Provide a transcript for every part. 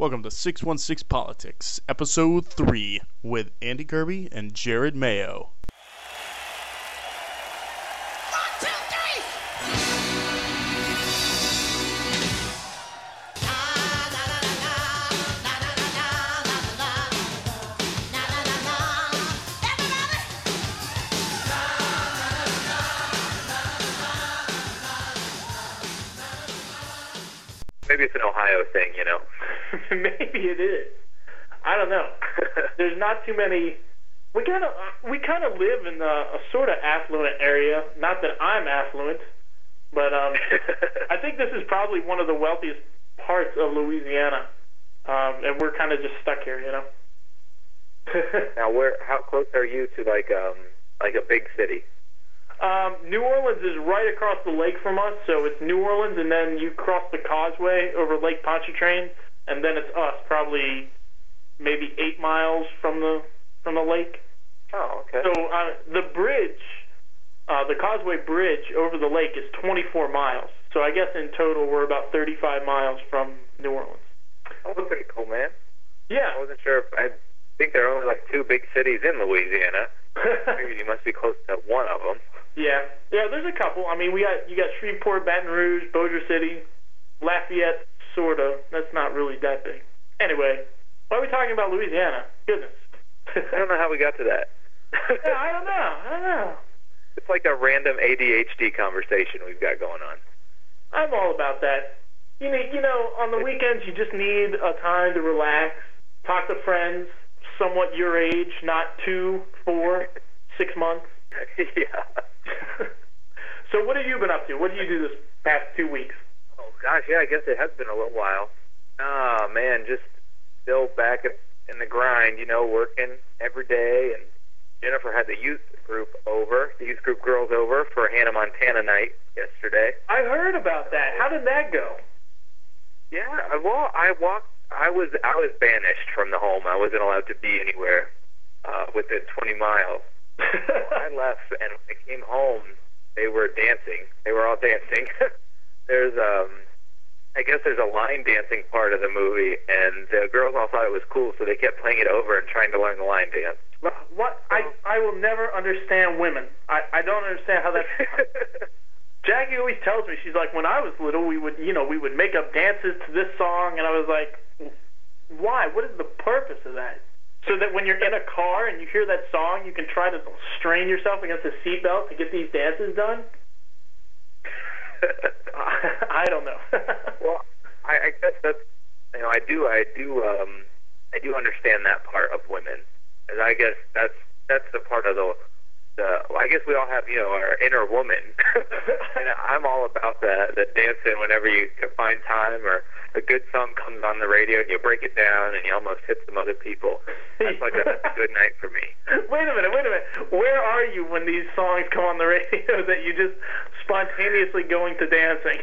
Welcome to 616 Politics, Episode 3, with Andy Kirby and Jared Mayo. Maybe it's an Ohio thing, you know. Maybe it is. I don't know. There's not too many. We kind of we kind of live in a, a sort of affluent area. Not that I'm affluent, but um, I think this is probably one of the wealthiest parts of Louisiana, um, and we're kind of just stuck here, you know. now, where? How close are you to like um like a big city? Um, New Orleans is right across the lake from us, so it's New Orleans, and then you cross the causeway over Lake Pontchartrain, and then it's us, probably maybe eight miles from the from the lake. Oh, okay. So uh, the bridge, uh, the Causeway Bridge over the lake is 24 miles. So I guess in total we're about 35 miles from New Orleans. oh, that's pretty cool, man. Yeah. I wasn't sure. If, I think there are only like two big cities in Louisiana. Maybe you must be close to one of them. yeah. Yeah. There's a couple. I mean, we got you got Shreveport, Baton Rouge, Bossier City, Lafayette, sorta. That's not really that big. Anyway, why are we talking about Louisiana? Goodness. I don't know how we got to that. yeah, I don't know. I don't know. it's like a random ADHD conversation we've got going on. I'm all about that. You need, you know, on the weekends you just need a time to relax, talk to friends, somewhat your age, not two, four, six months. yeah. so what have you been up to? What did you do this past two weeks? Oh gosh, yeah. I guess it has been a little while. Ah man, just still back in in the grind. You know, working every day. And Jennifer had the youth group over, the youth group girls over for Hannah Montana night yesterday. I heard about that. How did that go? Yeah, well, I walked. I was I was banished from the home. I wasn't allowed to be anywhere uh, within 20 miles. I left, and when I came home, they were dancing. They were all dancing. there's um, I guess there's a line dancing part of the movie, and the girls all thought it was cool, so they kept playing it over and trying to learn the line dance. What I I will never understand women. I I don't understand how that. Jackie always tells me she's like when I was little we would you know we would make up dances to this song and I was like why what is the purpose of that so that when you're in a car and you hear that song you can try to strain yourself against a seatbelt to get these dances done I don't know well, I, I guess that's you know I do I do um I do understand that part of women. And I guess that's that's the part of the the well, I guess we all have you know our inner woman, and I'm all about the the dancing whenever you can find time or a good song comes on the radio and you break it down and you almost hit some other people. That's like a, a good night for me. wait a minute wait a minute where are you when these songs come on the radio that you just spontaneously going to dancing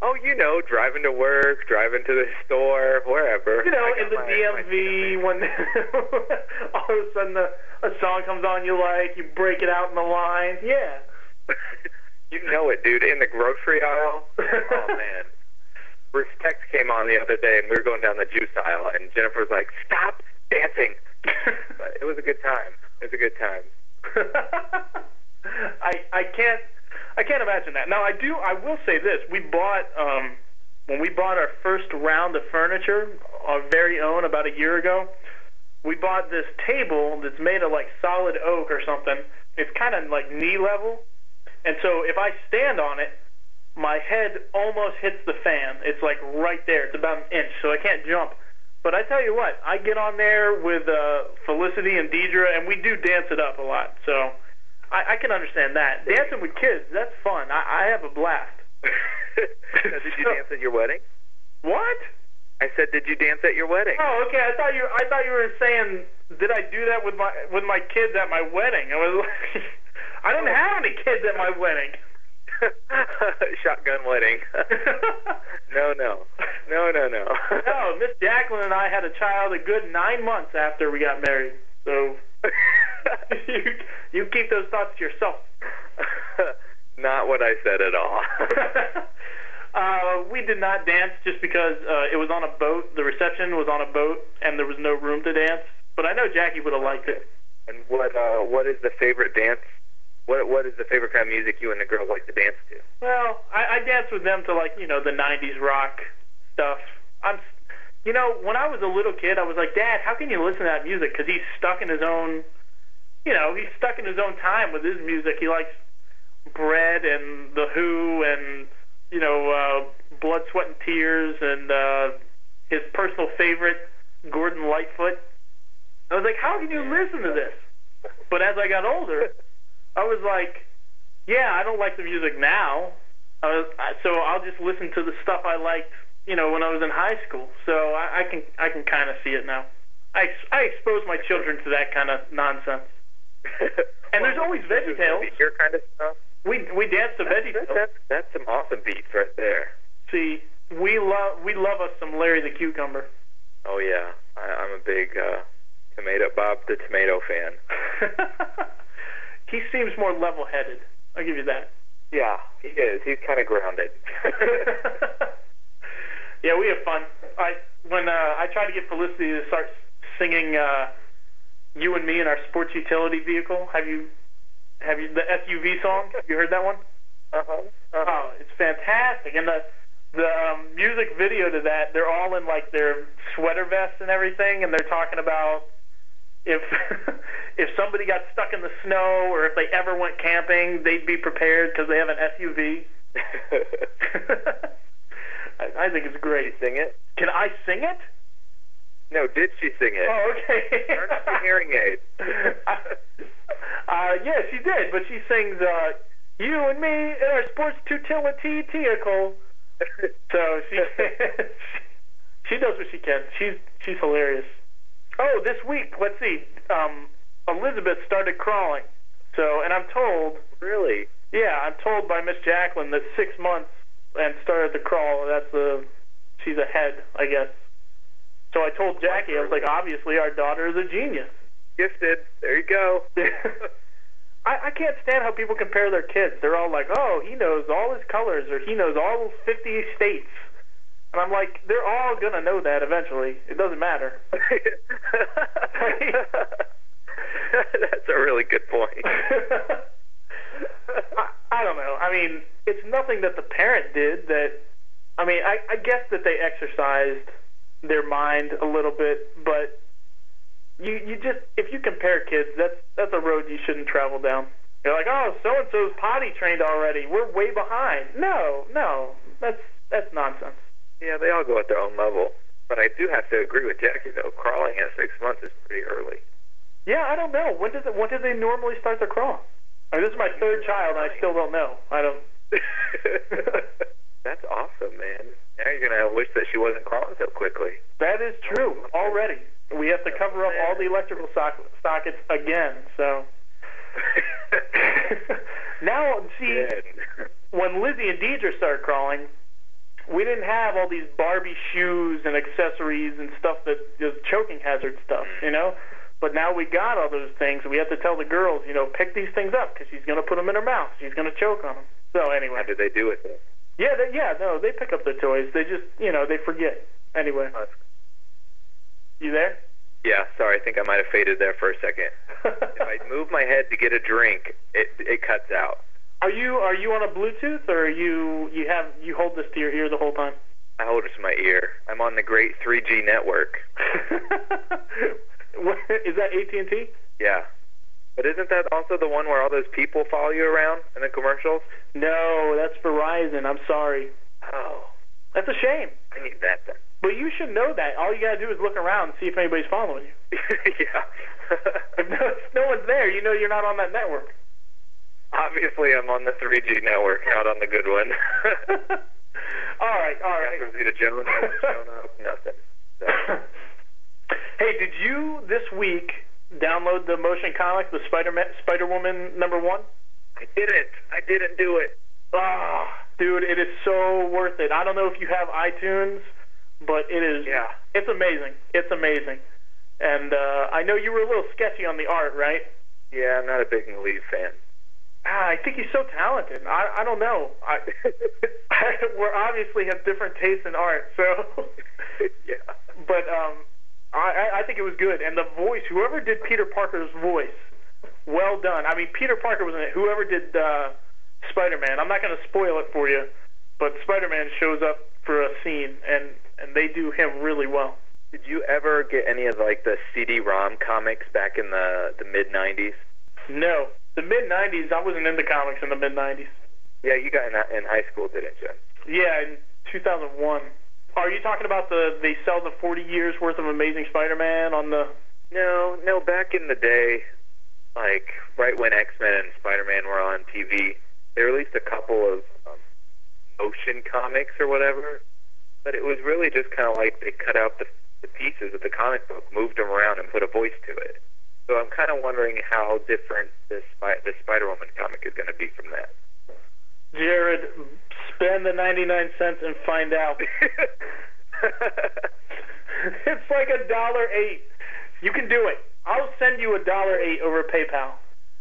Oh, you know, driving to work, driving to the store, wherever. You know, in the DMV, when all of a sudden a, a song comes on you like, you break it out in the line. Yeah. you know it, dude. In the grocery aisle. Oh man. Respect came on the other day, and we were going down the juice aisle, and Jennifer was like, "Stop dancing." but it was a good time. It was a good time. I I can't I can't imagine that. Now I do I will say this. We bought um when we bought our first round of furniture, our very own about a year ago, we bought this table that's made of like solid oak or something. It's kind of like knee level. And so if I stand on it, my head almost hits the fan. It's like right there. It's about an inch, so I can't jump. But I tell you what, I get on there with uh, Felicity and Deidre, and we do dance it up a lot. So I, I can understand that. Dancing with kids, that's fun. I, I have a blast. Now, did you dance at your wedding? What? I said, did you dance at your wedding? Oh, okay. I thought you. I thought you were saying, did I do that with my with my kids at my wedding? I was like, I didn't have any kids at my wedding. Shotgun wedding. no, no, no, no, no. no, Miss Jacqueline and I had a child a good nine months after we got married. So you you keep those thoughts to yourself. Not what I said at all. Uh, we did not dance just because uh, it was on a boat. The reception was on a boat, and there was no room to dance. But I know Jackie would have liked it. And what uh, what is the favorite dance? What what is the favorite kind of music you and the girls like to dance to? Well, I, I danced with them to like you know the '90s rock stuff. I'm, you know, when I was a little kid, I was like, Dad, how can you listen to that music? Because he's stuck in his own, you know, he's stuck in his own time with his music. He likes Bread and The Who and you know uh, Blood, Sweat and Tears and uh, his personal favorite, Gordon Lightfoot. I was like, how can you listen to this? But as I got older, I was like, yeah, I don't like the music now. Was, so I'll just listen to the stuff I liked, you know, when I was in high school. So I, I can I can kind of see it now. I I expose my children to that kind of nonsense. And there's always Veggie Tales. Your kind of stuff. We we dance to Veggie That's, that's that's some awesome beats right there. See, we love we love us some Larry the Cucumber. Oh yeah, I, I'm a big uh, tomato Bob the Tomato fan. he seems more level-headed. I'll give you that. Yeah, he is. He's kind of grounded. yeah, we have fun. I when uh, I try to get Felicity to start singing uh, "You and Me" in our sports utility vehicle. Have you have you the SUV song? Have you heard that one? uh-huh. Oh, it's fantastic. And the the um, music video to that, they're all in like their sweater vests and everything, and they're talking about if if somebody got stuck in the snow or if they ever went camping, they'd be prepared because they have an SUV. I, I think it's great. sing it? Can I sing it? No, did she sing it? Oh, okay. Turn up your hearing aid. uh, yeah, she did, but she sings uh, "You and Me in Our Sports Utility Vehicle." So she she does what she can. She's she's hilarious. Oh, this week, let's see. Um, Elizabeth started crawling. So, and I'm told, really? yeah, I'm told by Miss Jacqueline that six months and started to crawl. That's the she's ahead, I guess. So I told Jackie, I was like, obviously our daughter is a genius. Gifted. There you go. I, I can't stand how people compare their kids. They're all like, "Oh, he knows all his colors," or "He knows all 50 states," and I'm like, they're all gonna know that eventually. It doesn't matter. That's a really good point. I, I don't know. I mean, it's nothing that the parent did. That I mean, I, I guess that they exercised their mind a little bit, but you you just if you compare kids, that's that's a road you shouldn't travel down. You're like, oh, so and so's potty trained already. We're way behind. No, no, that's that's nonsense. Yeah, they all go at their own level. But I do have to agree with Jackie though. Crawling at six months is pretty early. Yeah, I don't know. When does it? When do they normally start to crawl? I mean, this is my third child, and I still don't know. I don't. That's awesome, man. Now you're gonna wish that she wasn't crawling so quickly. That is true already. We have to cover up all the electrical sock- sockets again. So now, see, when Lizzie and Deidre started crawling, we didn't have all these Barbie shoes and accessories and stuff that is choking hazard stuff, mm. you know. But now we got all those things, and we have to tell the girls, you know, pick these things up because she's going to put them in her mouth. She's going to choke on them. So anyway, How did they do with it? Yeah, they, yeah, no, they pick up the toys. They just, you know, they forget. Anyway, you there? Yeah, sorry. I think I might have faded there for a second. If I move my head to get a drink, it it cuts out. Are you are you on a Bluetooth or are you you have you hold this to your ear the whole time? I hold it to my ear. I'm on the great 3G network. What- Is that AT and T? Yeah. But isn't that also the one where all those people follow you around in the commercials? No, that's Verizon. I'm sorry. Oh, That's a shame. I need that then. But you should know that. All you gotta do is look around and see if anybody's following you. yeah. If no, if no one's there, you know you're not on that network. Obviously, I'm on the 3G network, not on the good one. all right, all right. Rosita Jones up. Nothing. So, hey, did you this week download the motion comic, the Spider Spider Woman number one? I didn't. I didn't do it. Ah, dude, it is so worth it. I don't know if you have iTunes, but it is. Yeah. It's amazing. It's amazing. And uh, I know you were a little sketchy on the art, right? Yeah, I'm not a big Lee fan. Ah, I think he's so talented. I I don't know. I, we obviously have different tastes in art, so. yeah. But um, I I- think it was good, and the voice, whoever did Peter Parker's voice, well done. I mean, Peter Parker was in it. Whoever did uh, Spider-Man, I'm not going to spoil it for you, but Spider-Man shows up for a scene, and and they do him really well. Did you ever get any of like the CD-ROM comics back in the the mid '90s? No, the mid '90s. I wasn't into comics in the mid '90s. Yeah, you got in, in high school, didn't you? Yeah, in 2001. Are you talking about the they sell the 40 years worth of Amazing Spider-Man on the? No, no. Back in the day, like right when X-Men and Spider-Man were on TV, they released a couple of um, motion comics or whatever. But it was really just kind of like they cut out the, the pieces of the comic book, moved them around, and put a voice to it. So I'm kind of wondering how different this the Spider-Woman comic is going to be from that. Jared, spend the 99 cents and find out. it's like a dollar eight. You can do it. I'll send you a dollar eight over PayPal.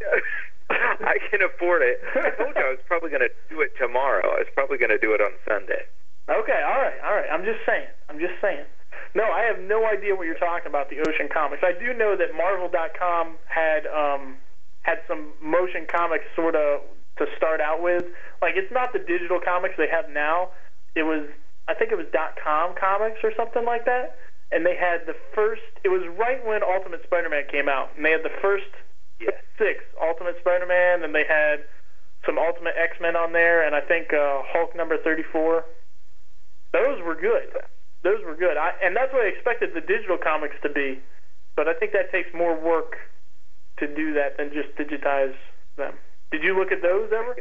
I can afford it. I told you I was probably going to do it tomorrow. I was probably going to do it on Sunday. Okay, all right, all right. I'm just saying. I'm just saying. No, I have no idea what you're talking about. The Ocean Comics. I do know that Marvel.com had um had some motion comics sort of to start out with. Like it's not the digital comics they have now. It was I think it was .com comics or something like that. And they had the first. It was right when Ultimate Spider-Man came out, and they had the first Yes. six Ultimate Spider-Man, and they had some Ultimate X-Men on there, and I think uh, Hulk number 34. Those were good. Those were good. I, and that's what I expected the digital comics to be, but I think that takes more work to do that than just digitize them. Did you look at those ever?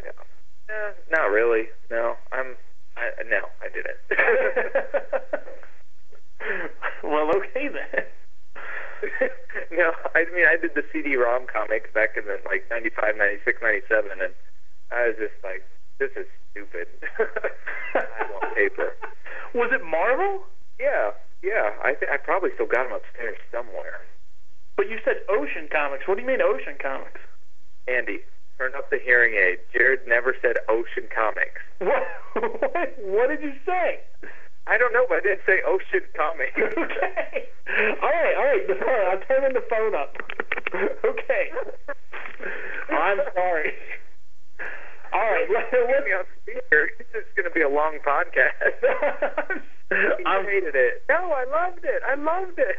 Eh, not really. No, I'm. I, no, I didn't. well, okay then. no, I mean I did the CD-ROM comics back in the like '95, '96, '97, and I was just like, this is stupid. I want paper. Was it Marvel? Yeah, yeah. I think I probably still got them upstairs somewhere. But you said Ocean Comics. What do you mean Ocean Comics? Andy, turn up the hearing aid. Jared never said Ocean Comics. What? what, what did you say? I don't know, but I did say Ocean Comics. okay. All right, all right. All right. I'll turn the phone up. okay. I'm sorry. All right. Let, let, me on speaker. This is going to be a long podcast. I hated it. No, I loved it. I loved it.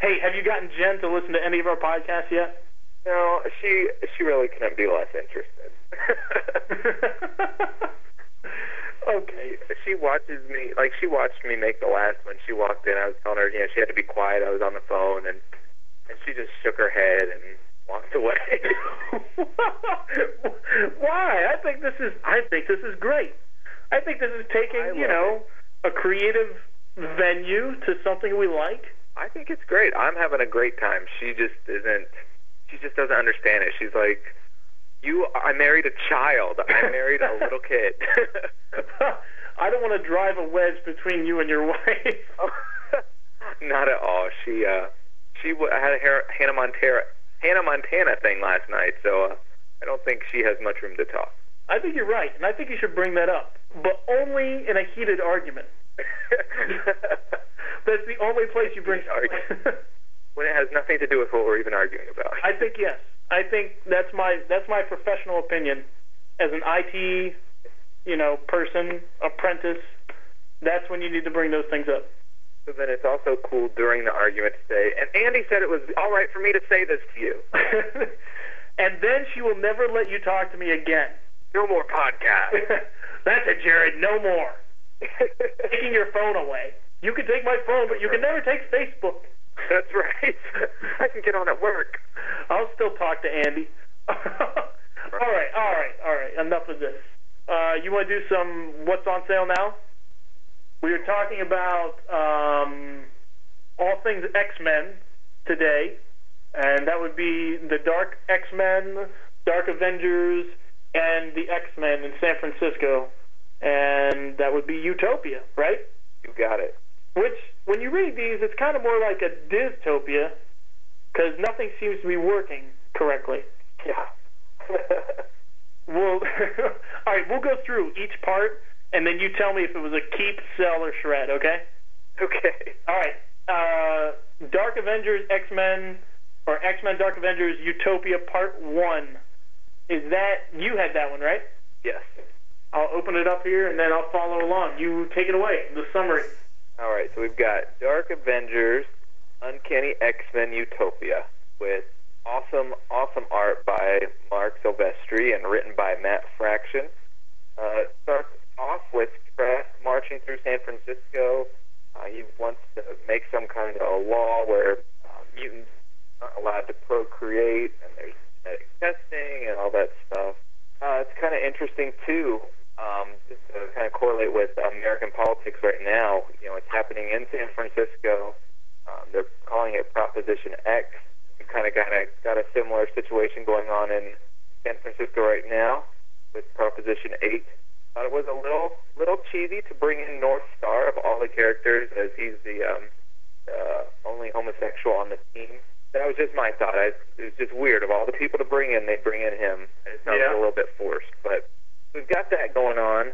hey, have you gotten Jen to listen to any of our podcasts yet? No, she she really couldn't be less interested. okay. she watches me like she watched me make the last one. She walked in. I was telling her, you know, she had to be quiet. I was on the phone, and and she just shook her head and walked away. Why? I think this is. I think this is great. I think this is taking, you know, a creative venue to something we like. I think it's great. I'm having a great time. She just isn't. She just doesn't understand it. She's like, "You, I married a child. I married a little kid." I don't want to drive a wedge between you and your wife. Not at all. She uh, she w- had a Har- Hannah Montana Hannah Montana thing last night, so uh, I don't think she has much room to talk. I think you're right, and I think you should bring that up, but only in a heated argument. That's the only place you bring. When it has nothing to do with what we're even arguing about. I think yes. I think that's my that's my professional opinion as an IT, you know, person, apprentice. That's when you need to bring those things up. So then it's also cool during the argument to say, and Andy said it was all right for me to say this to you. and then she will never let you talk to me again. No more podcast. That's it, Jared. No more. Taking your phone away. You can take my phone, but you can never take Facebook. That's right. I can get on at work. I'll still talk to Andy. all right, all right, all right. Enough of this. Uh, you want to do some what's on sale now? We were talking about um, all things X Men today, and that would be the Dark X Men, Dark Avengers, and the X Men in San Francisco, and that would be Utopia, right? You got it. Which, when you read these, it's kind of more like a dystopia, because nothing seems to be working correctly. Yeah. We'll all right. We'll go through each part, and then you tell me if it was a keep, sell, or shred. Okay. okay. All right. Uh, Dark Avengers, X Men, or X Men Dark Avengers Utopia Part One. Is that you had that one right? Yes. I'll open it up here and then I'll follow along. You take it away. The summary. All right, so we've got Dark Avengers, Uncanny X-Men Utopia with awesome, awesome art by Marc Silvestri and written by Matt Fraction. Uh, starts off with Trask marching through San Francisco. Uh, he wants to make some kind of a law where uh, mutants aren't allowed to procreate, and there's genetic testing and all that stuff. Uh, it's kind of interesting too um, just to kind of correlate with American politics right now, you know, it's happening in San Francisco. Um, they're calling it Proposition X. We kind of got a got a similar situation going on in San Francisco right now with Proposition 8. Thought it was a little little cheesy to bring in North Star of all the characters as he's the um, uh, only homosexual on the team. That was just my thought. I, it was just weird. Of all the people to bring in, they bring in him. It sounds Yeah. a little bit forced, but we've got that going on.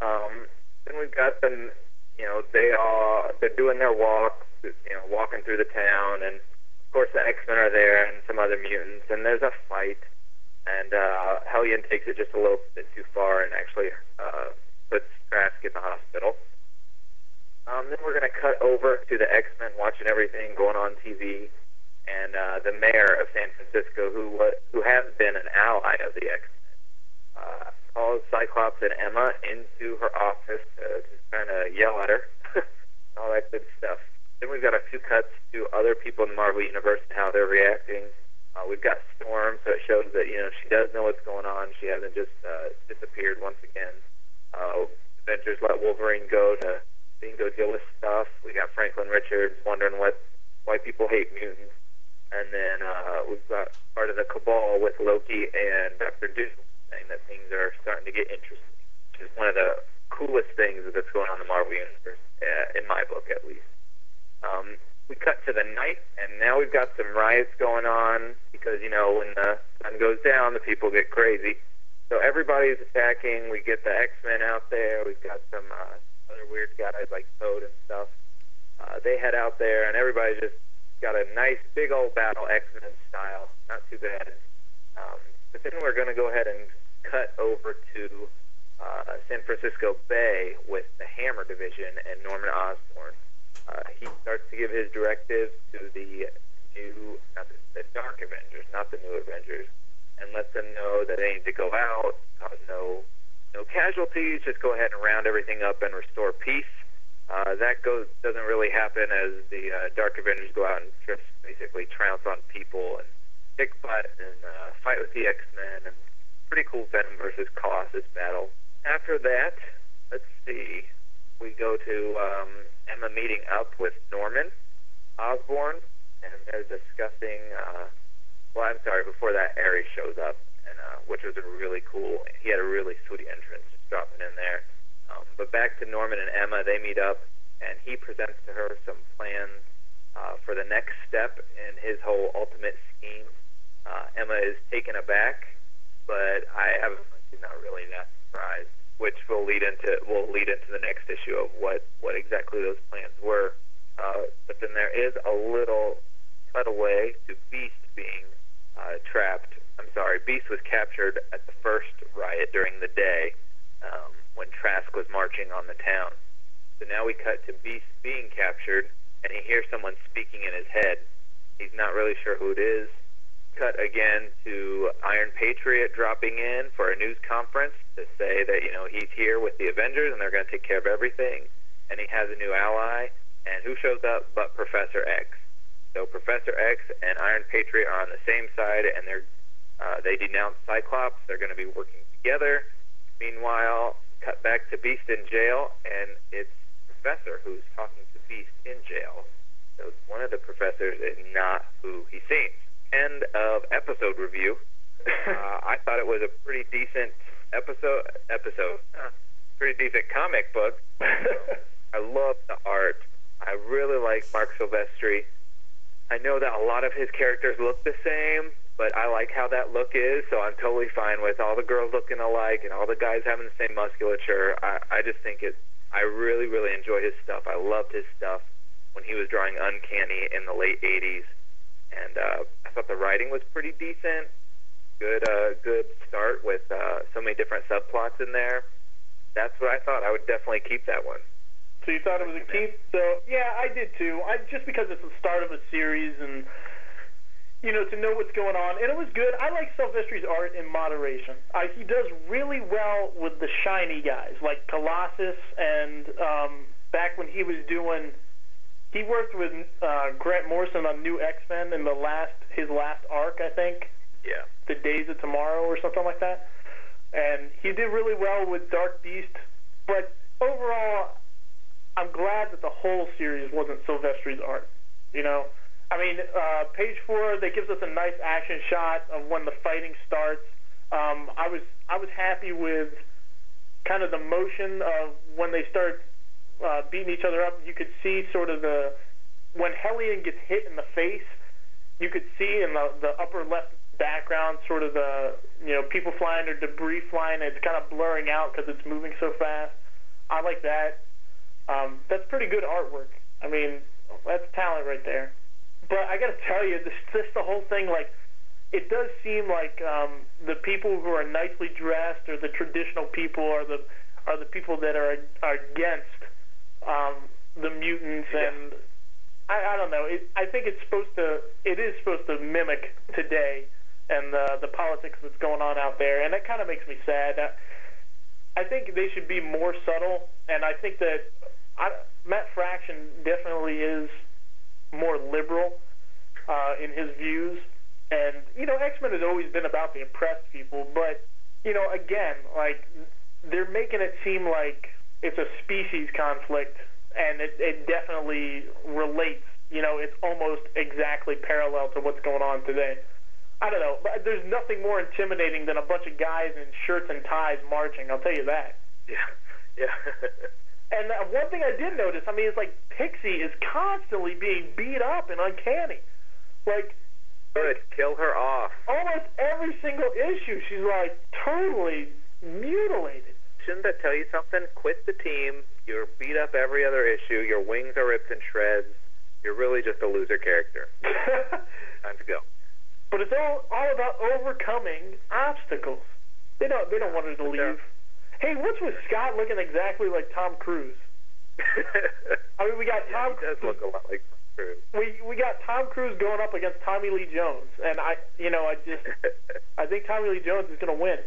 Um, then we've got them, you know, they are they're doing their walk, you know, walking through the town, and of course the X Men are there and some other mutants, and there's a fight, and uh, Hellion takes it just a little bit too far and actually uh, puts Trask in the hospital. Um, then we're going to cut over to the X Men watching everything going on TV, and uh, the mayor of San Francisco, who who has been an ally of the X Men, uh, calls Cyclops and Emma into her office to just kind of yell at her, all that good stuff. Then we've got a few cuts to other people in the Marvel Universe and how they're reacting. Uh, we've got Storm, so it shows that you know she does know what's going on. She hasn't just uh, disappeared once again. Uh, Avengers let Wolverine go to he go deal with stuff. We got Franklin Richards wondering what why people hate mutants, and then uh, we've got part of the cabal with Loki and Doctor Doom saying that things are starting to get interesting, is one of the coolest things that's going on in the Marvel universe, uh, in my book at least. Um, we cut to the night, and now we've got some riots going on because you know when the sun goes down, the people get crazy. So everybody's attacking. We get the X Men out there. We've got some uh, other weird guys like Toad and stuff. Uh, they head out there, and everybody's just got a nice big old battle, X Men style. Not too bad. Um, but then we're going to go ahead and cut over to uh, San Francisco Bay with the Hammer Division and Norman Osborn. Uh, he starts to give his directives to the new, not the, the Dark Avengers, not the new Avengers, and lets them know that they need to go out, cause no no casualties, just go ahead and round everything up and restore peace. Uh, that goes doesn't really happen as the uh, Dark Avengers go out and just basically trounce on people and kick butt and uh, fight with the X Men and pretty cool Venom versus Colossus battle. After that, let's see, we go to um, Emma meeting up with Norman Osborn, and they're discussing. Uh, well, I'm sorry. Before that, Ares shows up, and uh, which was a really cool. He had a really sweet entrance, just dropping in there. Um, but back to Norman and Emma, they meet up, and he presents to her some plans uh, for the next step in his whole ultimate scheme. Uh, Emma is taken aback, but I have she's not really that surprised, which will lead into will lead into the next issue of what what exactly those plans were. Uh, but then there is a little cutaway to Beast being uh, trapped. I'm sorry, Beast was captured at the first riot during the day um, when Trask was marching on the town. So now we cut to Beast being captured, and he hears someone speaking in his head. He's not really sure who it is. Cut again to Iron Patriot dropping in for a news conference to say that you know he's here with the Avengers and they're going to take care of everything, and he has a new ally. And who shows up but Professor X? So Professor X and Iron Patriot are on the same side, and they're uh, they denounce Cyclops. They're going to be working together. Meanwhile, cut back to Beast in jail, and it's Professor who's talking to Beast in jail. So one of the professors is not who he seems. End of episode review. uh, I thought it was a pretty decent episode. Episode. Uh, pretty decent comic book. I love the art. I really like Marc Silvestri. I know that a lot of his characters look the same, but I like how that look is, so I'm totally fine with all the girls looking alike and all the guys having the same musculature. I, I just think it. I really, really enjoy his stuff. I loved his stuff when he was drawing Uncanny in the late '80s, and uh, I thought the writing was pretty decent. Good, uh, good start with uh, so many different subplots in there. That's what I thought. I would definitely keep that one. So you thought it was a keep? So yeah, I did too. I just because it's the start of a series and you know to know what's going on, and it was good. I like Silvestri's art in moderation. I, he does really well with the shiny guys like Colossus and um, back when he was doing. He worked with uh, Grant Morrison on New X Men in the last his last arc, I think. Yeah. The Days of Tomorrow or something like that. And he did really well with Dark Beast, but overall, I'm glad that the whole series wasn't Silvestri's art. You know, I mean, uh, page four that gives us a nice action shot of when the fighting starts. Um, I was I was happy with kind of the motion of when they start uh, beating each other up. You could see sort of the when Hellion gets hit in the face. You could see in the the upper left background sort of the you know people flying or debris flying. It's kind of blurring out because it's moving so fast. I like that. Um, that's pretty good artwork. I mean, that's talent right there. But I got to tell you, this just the whole thing like it does seem like um, the people who are nicely dressed or the traditional people are the are the people that are are against um, the mutants Yeah. and I, I don't know. It, I think it's supposed to it is supposed to mimic today and the the politics that's going on out there, and that kind of makes me sad. I, I think they should be more subtle, and I think that I, Matt Fraction definitely is more liberal uh, in his views. And you know, X Men has always been about the oppressed people, but you know, again, like they're making it seem like it's a species conflict, and it, it definitely relates. You know, it's almost exactly parallel to what's going on today. I don't know, but there's nothing more intimidating than a bunch of guys in shirts and ties marching. I'll tell you that. Yeah. Yeah. And uh, one thing I did notice, I mean, it's like Pixie is constantly being beat up and uncanny. Like Good. Kill her off. almost every single issue, she's like totally mutilated. Shouldn't that tell you something? Quit the team. You're beat up every other issue. Your wings are ripped in shreds. You're really just a loser character. Time to go. but it's all all about overcoming obstacles. They don't they don't want her to Yeah. leave. Hey, what's with Scott looking exactly like Tom Cruise? I mean, we got yeah, Tom he does look a lot like Cruise. we we got Tom Cruise going up against Tommy Lee Jones, and I you know I just I think Tommy Lee Jones is going to win.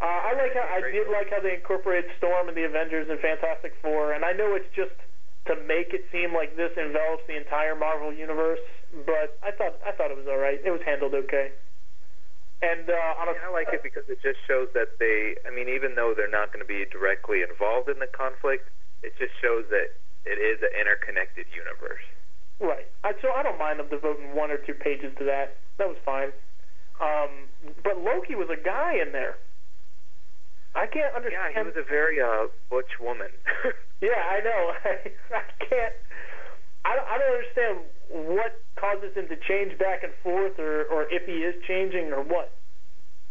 Uh, I like how I did like how they incorporated Storm and the Avengers and Fantastic Four, and I know it's just to make it seem like this envelops the entire Marvel universe, but I thought I thought it was all right. It was handled okay. And uh, on a I like it because it just shows that they, I mean, even though they're not going to be directly involved in the conflict, it just shows that it is an interconnected universe. Right. I, so I don't mind them devoting one or two pages to that. That was fine. Um, but Loki was a guy in there. I can't Yeah, understand. he was a very uh, butch woman. Yeah, I know. I can't. I don't, I don't understand what causes him to change back and forth, or or if he is changing, or what.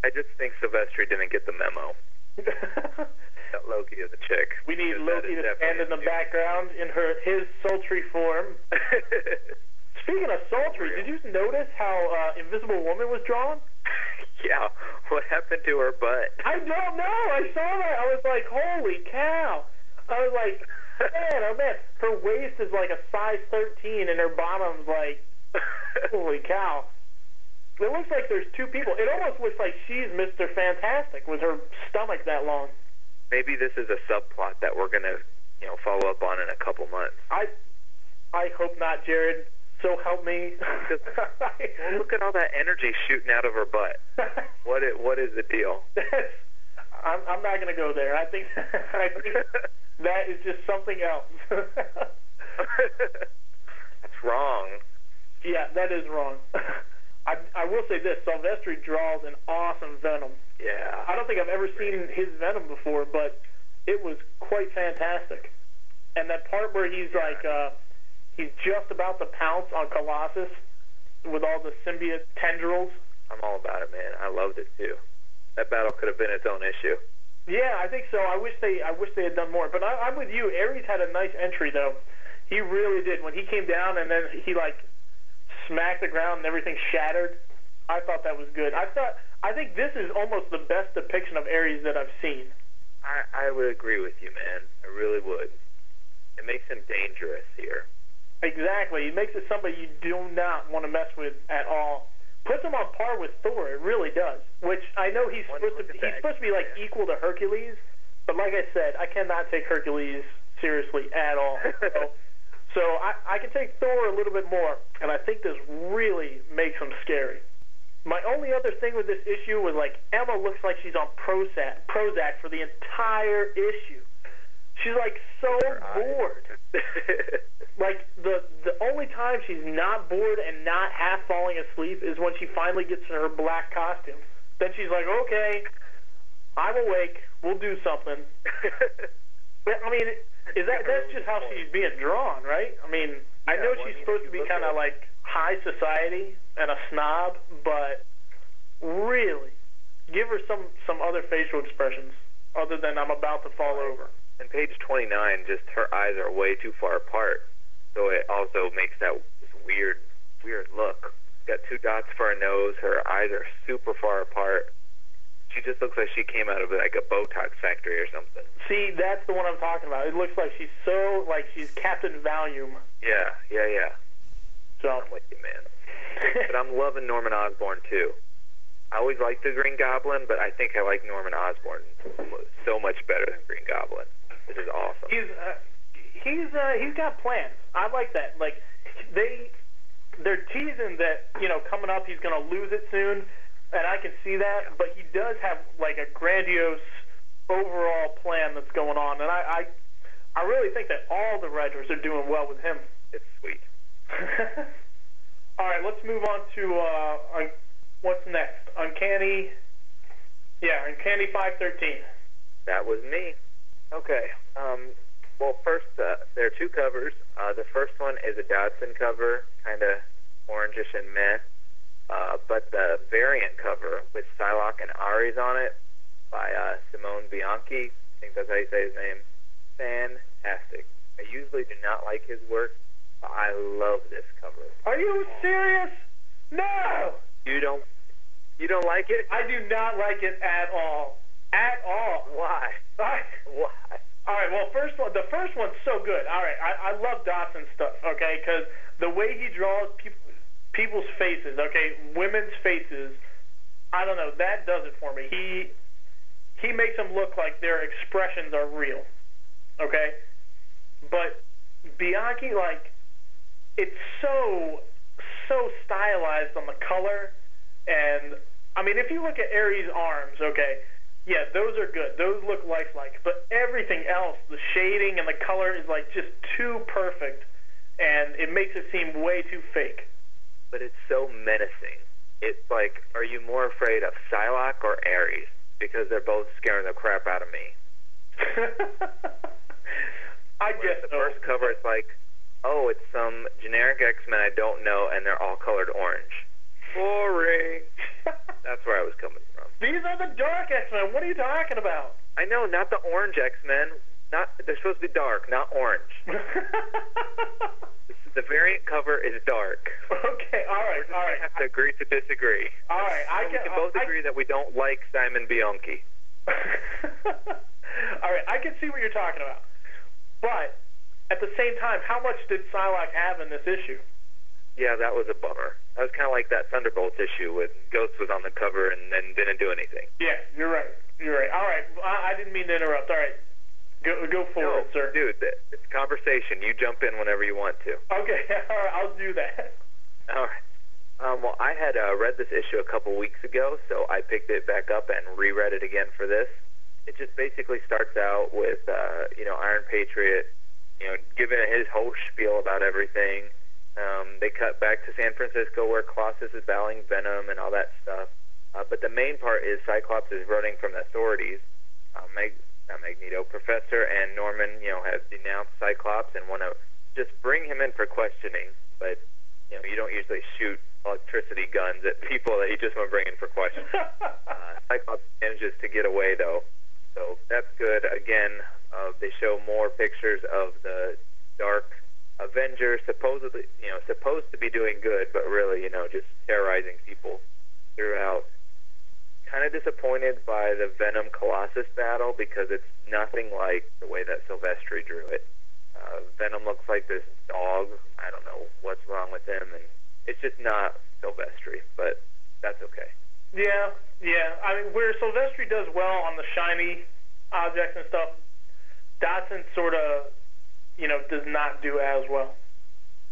I just think Silvestri didn't get the memo that Loki is a chick. we need Loki to stand in the background in her his sultry form. Speaking of sultry, did you notice how uh, Invisible Woman was drawn? Yeah, what happened to her butt? I don't know. I saw that. I was like, holy cow. I was like, man, oh man. Her waist is like a size 13, and her bottom's like, holy cow. It looks like there's two people. It almost looks like she's Mr. Fantastic with her stomach that long. Maybe this is a subplot that we're gonna, you know, follow up on in a couple months. I, I hope not, Jared. So help me. Look at all that energy shooting out of her butt. What is, what is the deal? I'm, I'm not going to go there. I think, I think that is just something else. That's wrong. Yeah, that is wrong. I, I will say this: Silvestri draws an awesome Venom. Yeah. I don't think I've ever seen his Venom before, but it was quite fantastic. And that part where he's like, uh, he's just about to pounce on Colossus with all the symbiote tendrils. I'm all about it, man. I loved it too. That battle could have been its own issue. Yeah, I think so. I wish they I wish they had done more. But I, I'm with you. Ares had a nice entry though. He really did. When he came down and then he like smacked the ground and everything shattered. I thought that was good. I thought I think this is almost the best depiction of Ares that I've seen. I, I would agree with you, man. I really would. It makes him dangerous here. Exactly. It makes it somebody you do not want to mess with at all. Puts him on par with Thor. It really does. Which I know he's One supposed to. at He's supposed to be like Yeah. equal to Hercules, but like I said, I cannot take Hercules seriously at all. So, so I, I can take Thor a little bit more, and I think this really makes him scary. My only other thing with this issue was like Emma looks like she's on Prozac, Prozac for the entire issue. She's like so bored. Like the the only time she's not bored and not half falling asleep is when she finally gets to her black costume. Then she's like, "Okay, I'm awake. We'll do something." But, I mean, is that that's just how she's being drawn, right? I mean, I know she's supposed to be kind of like high society and a snob, but really, give her some some other facial expressions other than "I'm about to fall over." And page 29, just her eyes are way too far apart, so it also makes that weird, weird look. Got two dots for her nose. Her eyes are super far apart. She just looks like she came out of like a Botox factory or something. See, that's the one I'm talking about. It looks like she's so like she's Captain Valium. Yeah, yeah, yeah. So I'm with you, man. But I'm loving Norman Osborn too. I always liked the Green Goblin, but I think I like Norman Osborn so much better than Green Goblin. This is awesome. he's uh, he's uh, he's got plans. I like that. Like they they're teasing that you know coming up he's going to lose it soon, and I can see that. But he does have like a grandiose overall plan that's going on, and I I, I really think that all the writers are doing well with him. It's sweet. all right, let's move on to uh, un- what's next. Uncanny, yeah, Uncanny five thirteen. That was me. Okay. Um, well, first, uh, there are two covers. Uh, the first one is a Dodson cover, kind of orangish and meh. Uh, but the variant cover with Psylocke and Ares on it by uh, Simone Bianchi, I think that's how you say his name, fantastic. I usually do not like his work, but I love this cover. Are you serious? No. You don't, you don't like it? I do not like it at all. At all. Why? I, Why? all right. Well, first one, the first one's so good. All right, I, I love Dodson stuff. Okay, because the way he draws people, people's faces. Okay, women's faces. I don't know. That does it for me. He he makes them look like their expressions are real. Okay, but Bianchi, like, it's so so stylized on the color, and I mean, if you look at Ares' arms, okay, yeah, those are good. Those look lifelike. But everything else, the shading and the color is like just too perfect, and it makes it seem way too fake. but it's so menacing. It's like, are you more afraid of Psylocke or Ares? Because they're both scaring the crap out of me. I guess the so. first cover, it's like, oh, it's some generic X-Men I don't know, and they're all colored orange. Boring. That's where I was coming from. These are the dark X-Men. What are you talking about? I know, not the orange X-Men. Not they're supposed to be dark, not orange. The variant cover is dark. okay, all right, all I right, have to agree to disagree. all right. I can, we can, both I, agree that we don't like Simon Bianchi. all right, I can see what you're talking about, but at the same time, how much did Psylocke have in this issue? Yeah, that was a bummer. That was kind of like that Thunderbolt issue with Ghost was on the cover and then didn't do anything. Yeah, you're right. You're right. All right, I, I didn't mean to interrupt. All right, go go forward, no, sir. dude, it's conversation. You jump in whenever you want to. Okay, all right, I'll do that. All right. Um, well, I had uh, read this issue a couple weeks ago, so I picked it back up and reread it again for this. It just basically starts out with, uh, you know, Iron Patriot, you know, giving his whole spiel about everything. Um, they cut back to San Francisco where Colossus is battling Venom and all that stuff. Uh, but the main part is Cyclops is running from the authorities. Uh, Mag- not Magneto, Professor and Norman, you know, have denounced Cyclops and want to just bring him in for questioning. But you know, you don't usually shoot electricity guns at people that he just went bringing for questions. uh, Cyclops manages to get away though, so that's good. Again, uh, they show more pictures of the Dark Avengers, supposedly, you know, supposed to be doing good, but really, you know, just terrorizing people throughout. Kind of disappointed by the Venom Colossus battle because it's nothing like the way that Silvestri drew it. Uh, Venom looks like this dog. I don't know what's wrong with him, and it's just not Silvestri, but that's okay. Yeah, yeah. I mean, where Silvestri does well on the shiny objects and stuff, Dodson sort of, you know, does not do as well.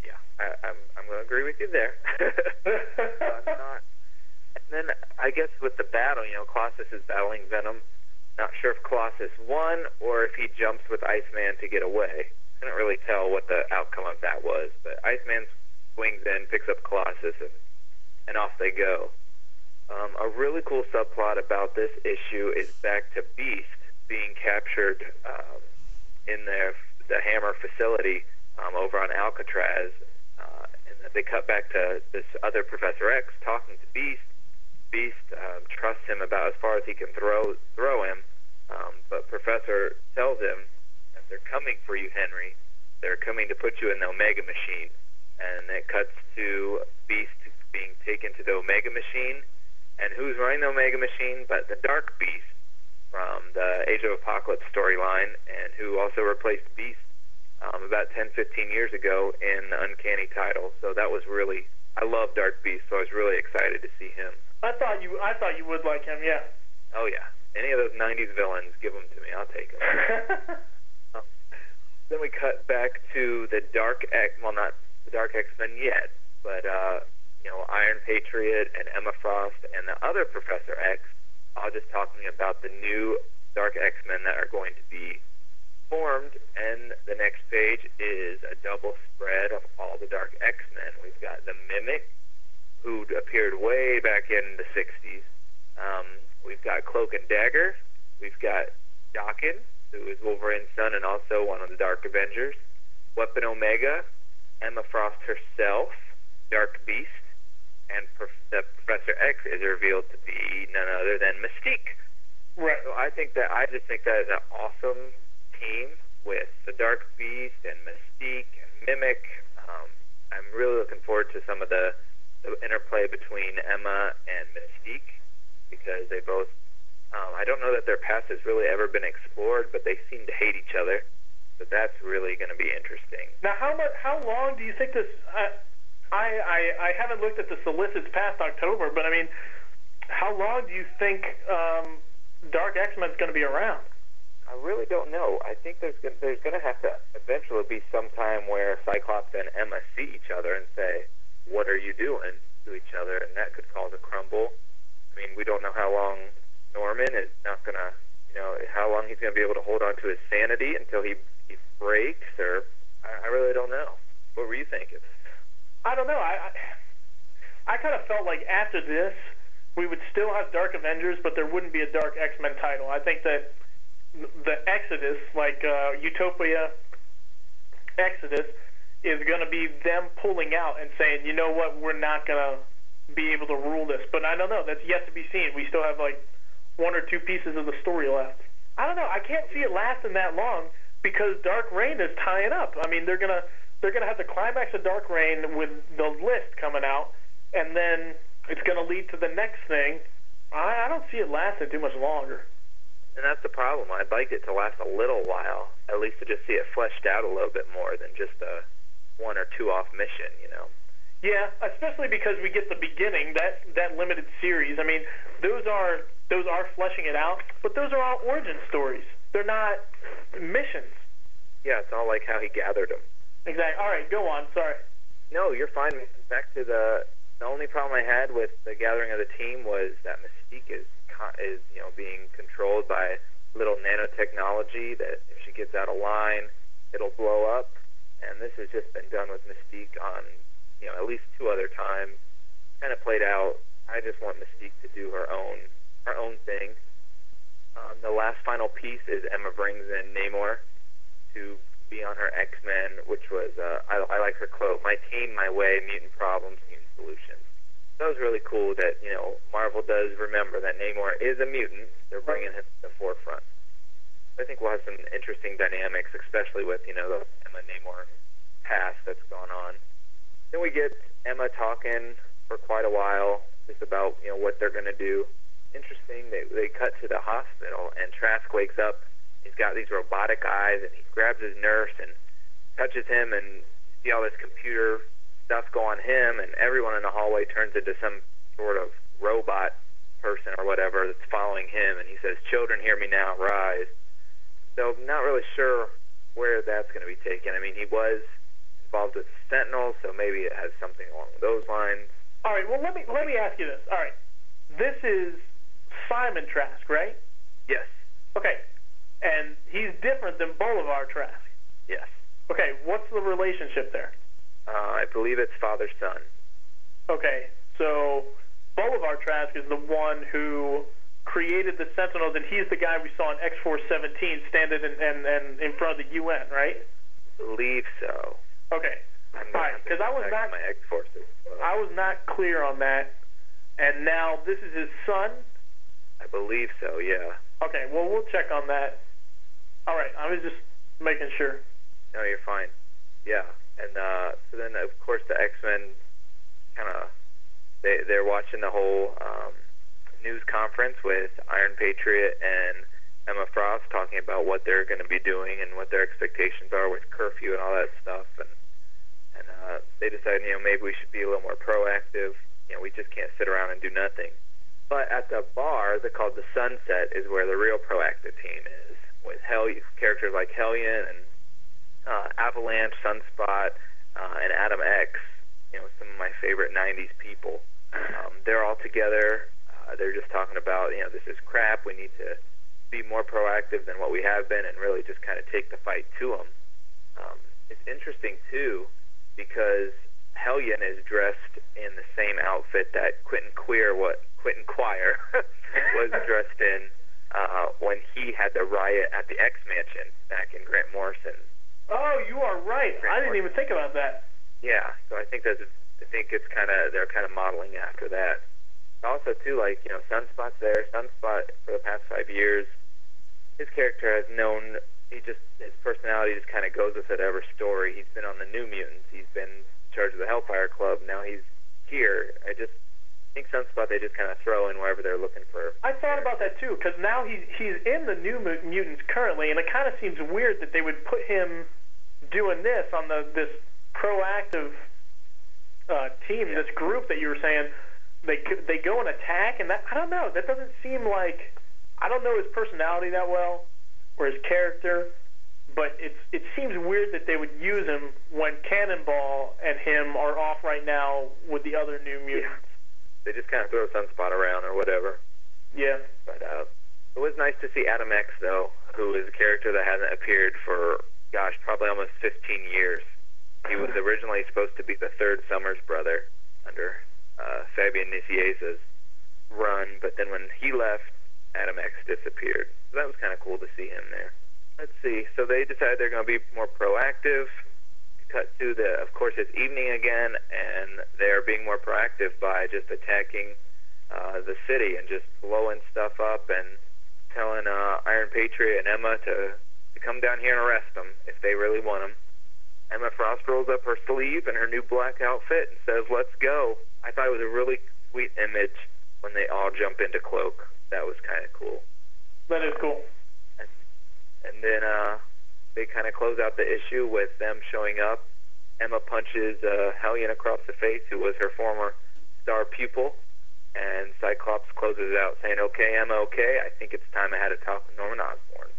Yeah, I, I'm I'm going to agree with you there. uh, not. And then I guess with the battle, you know, Colossus is battling Venom. Not sure if Colossus won or if he jumps with Iceman to get away. I couldn't really tell what the outcome of that was, but Iceman swings in, picks up Colossus, and and off they go. Um, a really cool subplot about this issue is back to Beast being captured um, in their the Hammer facility um, over on Alcatraz, uh, and they cut back to this other Professor X talking to Beast. Beast um, trusts him about as far as he can throw throw him, um, but Professor tells him that they're coming for you, Henry. They're coming to put you in the Omega Machine, and it cuts to Beast being taken to the Omega Machine, and who's running the Omega Machine but the Dark Beast from the Age of Apocalypse storyline, and who also replaced Beast um, about 10, 15 years ago in the Uncanny title. So that was really, I love Dark Beast, so I was really excited to see him. I thought you, I thought you would like him. Yeah. Oh yeah, any of those '90s villains, give them to me. I'll take them. um, then we cut back to the Dark X. Well, not the Dark X Men yet, but uh, you know, Iron Patriot and Emma Frost and the other Professor X, all just talking about the new Dark X Men that are going to be formed. And the next page is a double spread of all the Dark X Men. We've got the Mimic, who appeared way back in the 60s. Um, we've got Cloak and Dagger. We've got Daken, who is Wolverine's son and also one of the Dark Avengers. Weapon Omega, Emma Frost herself, Dark Beast, and Prof- the Professor X is revealed to be none other than Mystique. Right. So I think that I just think that is an awesome team with the Dark Beast and Mystique and Mimic. Um, I'm really looking forward to some of the, the interplay between Emma and Mystique because they both. Um, I don't know that their past has really ever been explored, but they seem to hate each other. So that's really going to be interesting. Now, how much? How long do you think this? Uh, I, I I haven't looked at the solicits past October, but I mean, how long do you think um, Dark X Men's going to be around? I really don't know. I think there's gonna, there's going to have to eventually be some time where Cyclops and Emma see each other and say, "What are you doing?" to each other, and that could cause a crumble. I mean, we don't know how long Norman is not going to, you know, how long he's going to be able to hold on to his sanity until he he breaks, or I, I really don't know. What were you thinking? I don't know. I I, I kind of felt like after this, we would still have Dark Avengers, but there wouldn't be a Dark X Men title. I think that the Exodus, like uh, Utopia Exodus, is going to be them pulling out and saying, you know what, we're not going to be able to rule this. But I don't know. That's yet to be seen. We still have like one or two pieces of the story left. I don't know. I can't see it lasting that long because Dark Reign is tying up. I mean, they're gonna they're gonna have the climax of Dark Reign with the list coming out, and then it's gonna lead to the next thing. I, I don't see it lasting too much longer. And that's the problem. I'd like it to last a little while, at least to just see it fleshed out a little bit more than just a one or two off mission, you know. Yeah, especially because we get the beginning that that limited series. I mean, those are those are fleshing it out, but those are all origin stories. They're not missions. Yeah, it's all like how he gathered them. Exactly. All right, go on. Sorry. No, you're fine. Back to the the only problem I had with the gathering of the team was that Mystique is is you know being controlled by little nanotechnology that if she gets out of line, it'll blow up. And this has just been done with Mystique on you know at least two other times. Kind of played out. I just want Mystique to do her own her own thing. Um, the last final piece is Emma brings in Namor to be on her X Men, which was uh, I, I like her quote: "My team, my way, mutant problems, mutant solutions." that was really cool that you know Marvel does remember that Namor is a mutant. They're bringing him to the forefront. I think we'll have some interesting dynamics, especially with you know the Emma Namor past that's gone on. Then we get Emma talking for quite a while just about you know what they're going to do. Interesting. They they cut to the hospital and Trask wakes up. He's got these robotic eyes and he grabs his nurse and touches him and see all this computer stuff go on him and everyone in the hallway turns into some sort of robot person or whatever that's following him and he says, Children hear me now, rise. So not really sure where that's going to be taken. I mean he was involved with Sentinel, so maybe it has something along those lines. All right. Well, let me let me ask you this. All right. This is Simon Trask, right? Yes. Okay. And he's different than Bolivar Trask. Yes. Okay. What's the relationship there? Uh, I believe it's father son. Okay. So Bolivar Trask is the one who created the Sentinels, and he's the guy we saw in X Force 17 standing and, and, and in front of the UN, right? Believe so. Okay. I'm All gonna right, because I was not my X forces. I was not clear on that, and now this is his son. I believe so. Yeah. Okay, well we'll check on that. All right, I was just making sure. No, you're fine. Yeah. And uh, so then, of course, the X Men kind of they they're watching the whole um, news conference with Iron Patriot and Emma Frost talking about what they're going to be doing and what their expectations are with curfew and all that stuff. And and uh, they decide, you know, maybe we should be a little more proactive. You know, we just can't sit around and do nothing. But at the bar, they called the Sunset, is where the real proactive team is, with Hell characters like Hellion and uh, Avalanche, Sunspot, uh, and Adam X. You know, some of my favorite '90s people. Um, they're all together. Uh, they're just talking about, you know, this is crap. We need to be more proactive than what we have been, and really just kind of take the fight to them. Um, it's interesting too because Hellion is dressed in the same outfit that Quentin Queer, what Quentin Quire, was dressed in uh, when he had the riot at the X Mansion back in Grant Morrison. Oh, you are right. I didn't even think about that. Yeah, so I think that's I think it's kind of they're kind of modeling after that. Also, too, like you know, Sunspot's there. Sunspot for the past five years, his character has known he just his personality just kind of goes with whatever story. He's been on the New Mutants. He's been in charge of the Hellfire Club. Now he's here. I just think Sunspot they just kind of throw in wherever they're looking for. I thought about that too, because now he's he's in the New Mutants currently, and it kind of seems weird that they would put him doing this on the this proactive uh, team, Yeah. this group that you were saying. They they go and attack, and that I don't know. That doesn't seem like I don't know his personality that well or his character, but it's it seems weird that they would use him when Cannonball and him are off right now with the other New Mutants. They just kind of throw a Sunspot around or whatever. Yeah. But uh, it was nice to see Adam X though, who is a character that hasn't appeared for gosh probably almost 15 years. He was originally supposed to be the third Summers brother under uh, Fabian Nicieza's run, but then when he left, Adam X disappeared. So that was kind of cool to see him there. Let's see. So they decided they're going to be more proactive. Cut to the, of course, it's evening again, and they're being more proactive by just attacking uh, the city and just blowing stuff up and telling uh, Iron Patriot and Emma to, to come down here and arrest them if they really want them. Emma Frost rolls up her sleeve in her new black outfit and says, "Let's go." I thought it was a really sweet image when they all jump into cloak. That was kind of cool. That is cool. And then uh, they kind of close out the issue with them showing up. Emma punches uh, Hellion across the face, who was her former star pupil, and Cyclops closes out saying, "Okay, Emma, okay. I think it's time I had a talk with Norman Osborn."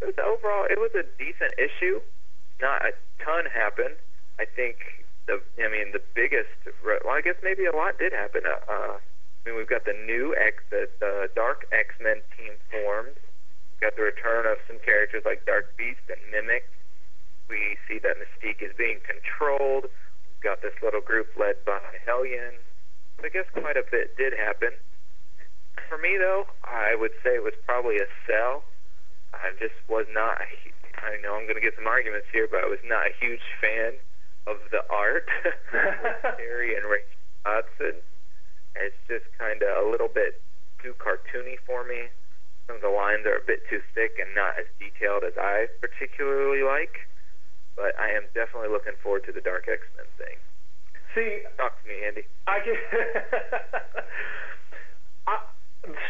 It was overall, it was a decent issue. Not a ton happened. I think the, I mean, the biggest. Well, I guess maybe a lot did happen. Uh, uh, I mean, we've got the new X, the, the Dark X Men team formed. Got the return of some characters like Dark Beast and Mimic. We see that Mystique is being controlled. We've got this little group led by Hellion. I guess quite a bit did happen. For me, though, I would say it was probably a sell. I just was not. I know I'm going to get some arguments here, but I was not a huge fan of the art with Terry and Rachel Dodson. It's just kind of a little bit too cartoony for me. Some of the lines are a bit too thick and not as detailed as I particularly like. But I am definitely looking forward to the Dark X Men thing. See, Talk to me, Andy. I can.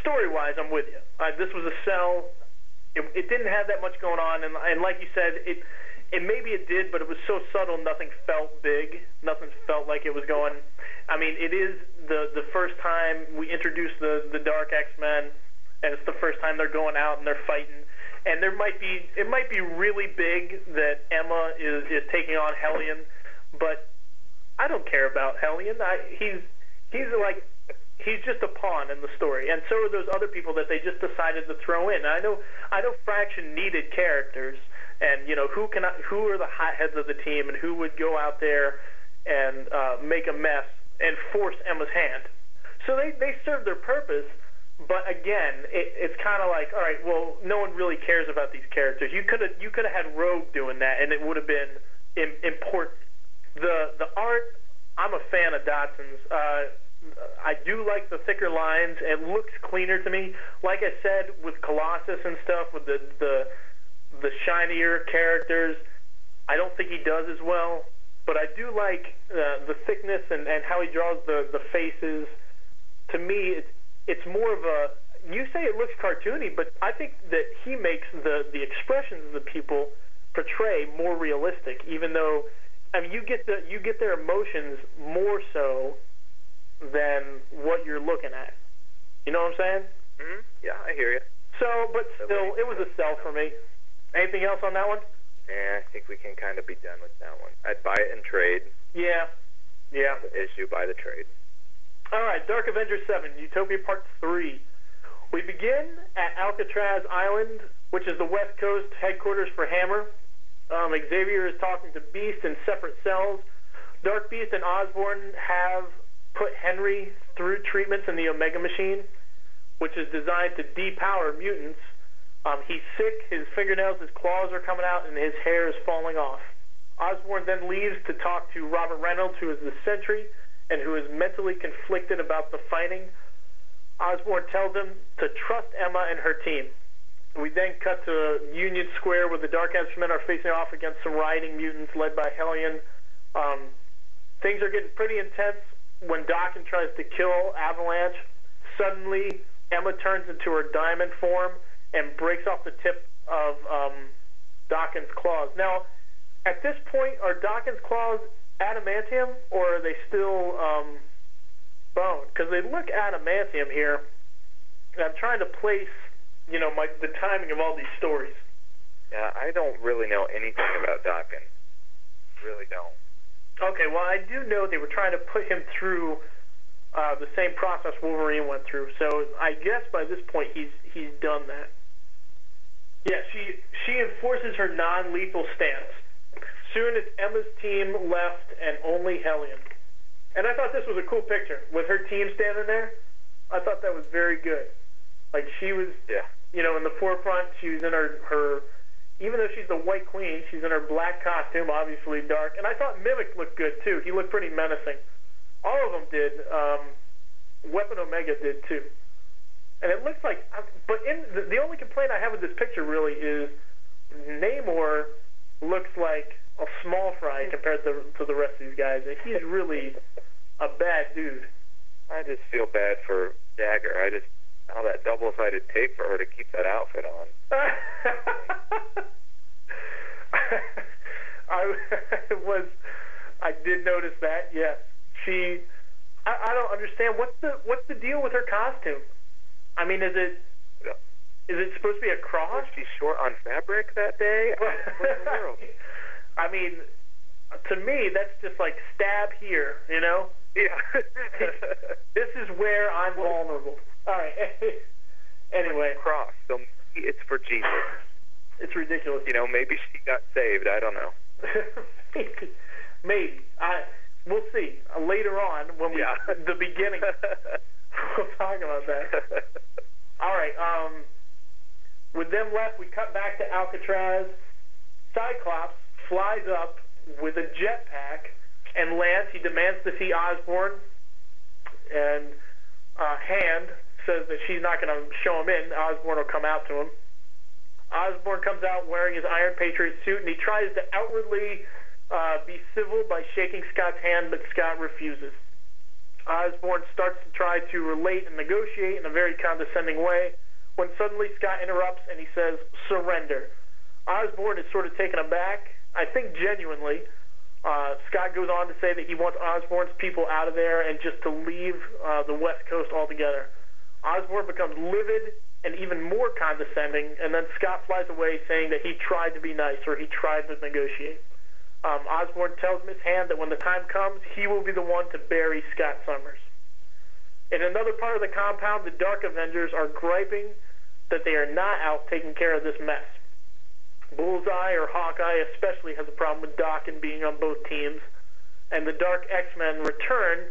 Story-wise, I'm with you. Uh, this was a sell. It, it didn't have that much going on, and, and like you said, it, it maybe it did, but it was so subtle, nothing felt big. Nothing felt like it was going. I mean, it is the the first time we introduced the the Dark X Men, and it's the first time they're going out and they're fighting. And there might be it might be really big that Emma is is taking on Hellion, but I don't care about Hellion. I, he's he's like he's just a pawn in the story, and so are those other people that they just decided to throw in. I know I know Fraction needed characters, and you know who can I, who are the hotheads of the team, and who would go out there and uh, make a mess and force Emma's hand. So they they served their purpose. But again, it, it's kind of like, all right, well, no one really cares about these characters. You could have you could have had Rogue doing that, and it would have been Im- important. The the art, I'm a fan of Dodson's. Uh, I do like the thicker lines. It looks cleaner to me. Like I said, with Colossus and stuff, with the the the shinier characters, I don't think he does as well. But I do like uh, the thickness and, and how he draws the the faces. To me, it's it's more of a. You say it looks cartoony, but I think that he makes the the expressions of the people portray more realistic. Even though, I mean, you get the you get their emotions more so than what you're looking at. You know what I'm saying? hmm Yeah, I hear you. So, but still, it was a sell for me. Anything else on that one? Yeah, I think we can kind of be done with that one. I'd buy it in trade. Yeah, yeah. The issue by the trade. All right, Dark Avengers 7, Utopia Part 3. We begin at Alcatraz Island, which is the West Coast headquarters for Hammer. Um, Xavier is talking to Beast in separate cells. Dark Beast and Osborn have put Henry through treatments in the Omega Machine, which is designed to depower mutants. Um, he's sick, his fingernails, his claws are coming out, and his hair is falling off. Osborn then leaves to talk to Robert Reynolds, who is the Sentry and who is mentally conflicted about the fighting. Osborn tells him to trust Emma and her team. We then cut to Union Square where the Dark Men are facing off against some rioting mutants led by Hellion. Um, things are getting pretty intense when Daken tries to kill Avalanche. Suddenly, Emma turns into her diamond form and breaks off the tip of um, Daken's claws. Now, at this point, are Daken's claws adamantium or are they still um, bone? Because they look adamantium here. And I'm trying to place, you know, my the timing of all these stories. Yeah, I don't really know anything about Daken. Really don't. Okay, well, I do know they were trying to put him through uh, the same process Wolverine went through. So I guess by this point he's he's done that. Yeah, she she enforces her non-lethal stance. Soon it's Emma's team left and only Hellion. And I thought this was a cool picture with her team standing there. I thought that was very good. Like she was, Yeah. you know, in the forefront. She was in her her, even though she's the White Queen, she's in her black costume, obviously dark. And I thought Mimic looked good too. He looked pretty menacing. All of them did. Um, Weapon Omega did too. And it looks like, but in the, the only complaint I have with this picture really is Namor looks like a small fry compared to, to the rest of these guys, and he's really a bad dude. I just feel bad for Dagger. I just all that double-sided tape for her to keep that outfit on. I was, I did notice that. Yes, she. I, I don't understand what's the what's the deal with her costume. I mean, is it is it supposed to be a cross? Was she short on fabric that day? What in the world? I mean, to me, that's just like stab here. You know, Yeah. this is where I'm vulnerable. All right. anyway, Cross. So maybe it's for Jesus. it's ridiculous. You know, maybe she got saved. I don't know. maybe, maybe. I we'll see uh, later on when we Yeah. the beginning. we'll talk about that. All right. Um, with them left, we cut back to Alcatraz. Cyclops flies up with a jetpack and lands. He demands to see Osborn. and uh, Hand says that she's not going to show him in. Osborn will come out to him. Osborn comes out wearing his Iron Patriot suit, and he tries to outwardly uh, be civil by shaking Scott's hand, but Scott refuses. Osborn starts to try to relate and negotiate in a very condescending way when suddenly Scott interrupts and he says, surrender. Osborn is sort of taken aback, I think genuinely. Uh, Scott goes on to say that he wants Osborn's people out of there and just to leave uh, the West Coast altogether. Osborne becomes livid and even more condescending, and then Scott flies away saying that he tried to be nice or he tried to negotiate. Um, Osborn tells Miss Hand that when the time comes, he will be the one to bury Scott Summers. In another part of the compound, the Dark Avengers are griping that they are not out taking care of this mess. Bullseye or Hawkeye especially has a problem with Daken being on both teams, and the Dark X-Men return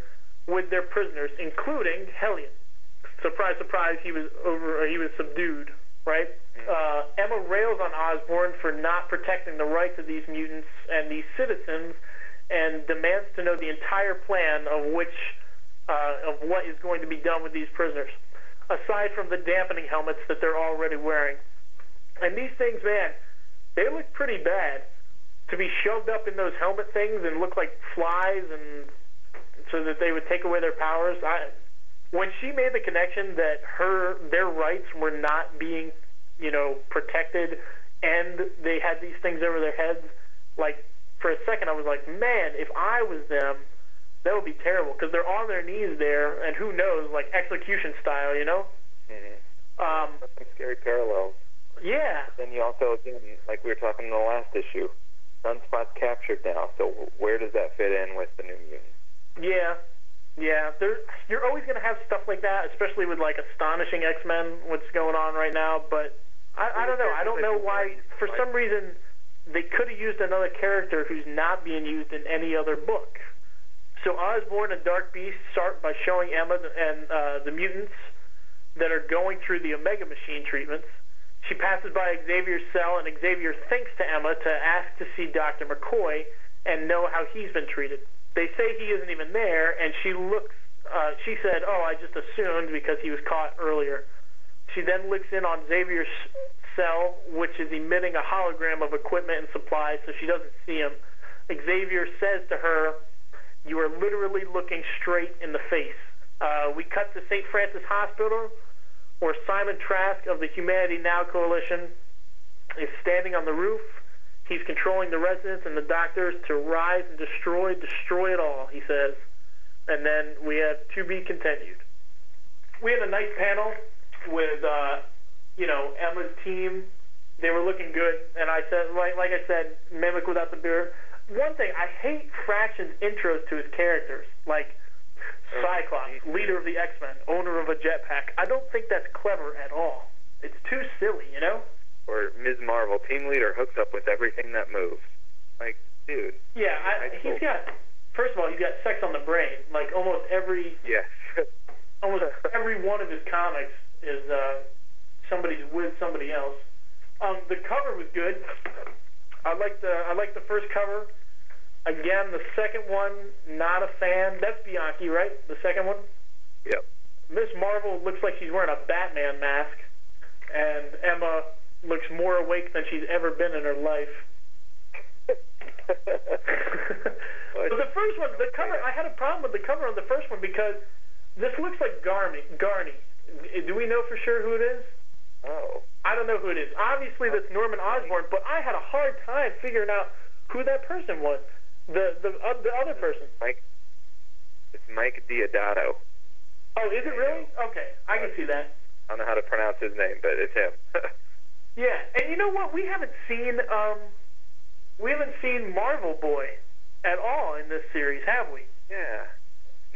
with their prisoners, including Hellion surprise, surprise, he was over. He was subdued. Right. Uh, Emma rails on Osborn for not protecting the rights of these mutants and these citizens, and demands to know the entire plan of which uh, of what is going to be done with these prisoners, aside from the dampening helmets that they're already wearing. And these things, man, they look pretty bad. To be shoved up in those helmet things and look like flies, and so that they would take away their powers. I, when she made the connection that her their rights were not being, you know, protected, and they had these things over their heads, like for a second I was like, man, if I was them, that would be terrible because they're on their knees there, and who knows, like execution style, you know. Mm-hmm. Um, scary parallels. Yeah, Then you also, again, like we were talking in the last issue, Sunspot's captured now. So where does that fit in with the New Mutants? Yeah, yeah. There, you're always going to have stuff like that, especially with like astonishing X Men. What's going on right now? But I, I don't know. I don't know why. For some reason, they could have used another character who's not being used in any other book. So Osborn and Dark Beast start by showing Emma and uh, the mutants that are going through the Omega Machine treatments. She passes by Xavier's cell, and Xavier thinks to Emma to ask to see Dr. McCoy and know how he's been treated. They say he isn't even there, and she looks. Uh, she said, "Oh, I just assumed because he was caught earlier." She then looks in on Xavier's cell, which is emitting a hologram of equipment and supplies, so she doesn't see him. Xavier says to her, "You are literally looking straight in the face." Uh, we cut to St. Francis Hospital, where Simon Trask of the Humanity Now Coalition is standing on the roof. He's controlling the residents and the doctors to rise and destroy, destroy it all, he says. And then we have to be continued. We had a nice panel with, uh, you know, Emma's team. They were looking good, and I said, like, like I said, Mimic without the beard. One thing, I hate Fraction's intros to his characters, like Cyclops, leader of the X-Men, owner of a jetpack. I don't think that's clever at all. It's too silly, you know? Or Ms. Marvel, team leader, hooks up with everything that moves. Like, dude. Yeah, I, High he's got. First of all, he's got sex on the brain. Like almost every, Yes. almost every one of his comics is uh, somebody's with somebody else. Um, the cover was good. I like the I like the first cover. Again, the second one, not a fan. That's Bianchi, right? The second one. yep. Miss Marvel looks like she's wearing a Batman mask, and Emma looks more awake than she's ever been in her life. but the first one, the cover, I had a problem with the cover on the first one because this looks like Garney. Garney. Do we know for sure who it is? oh. I don't know who it is. Obviously, that's Norman Osborn, but I had a hard time figuring out who that person was. The the uh, the other person. Mike. It's Mike Deodato. Oh, is it really? Okay, I can see that. I don't know how to pronounce his name, but it's him. Yeah, and you know what? We haven't seen um, we haven't seen Marvel Boy at all in this series, have we? yeah.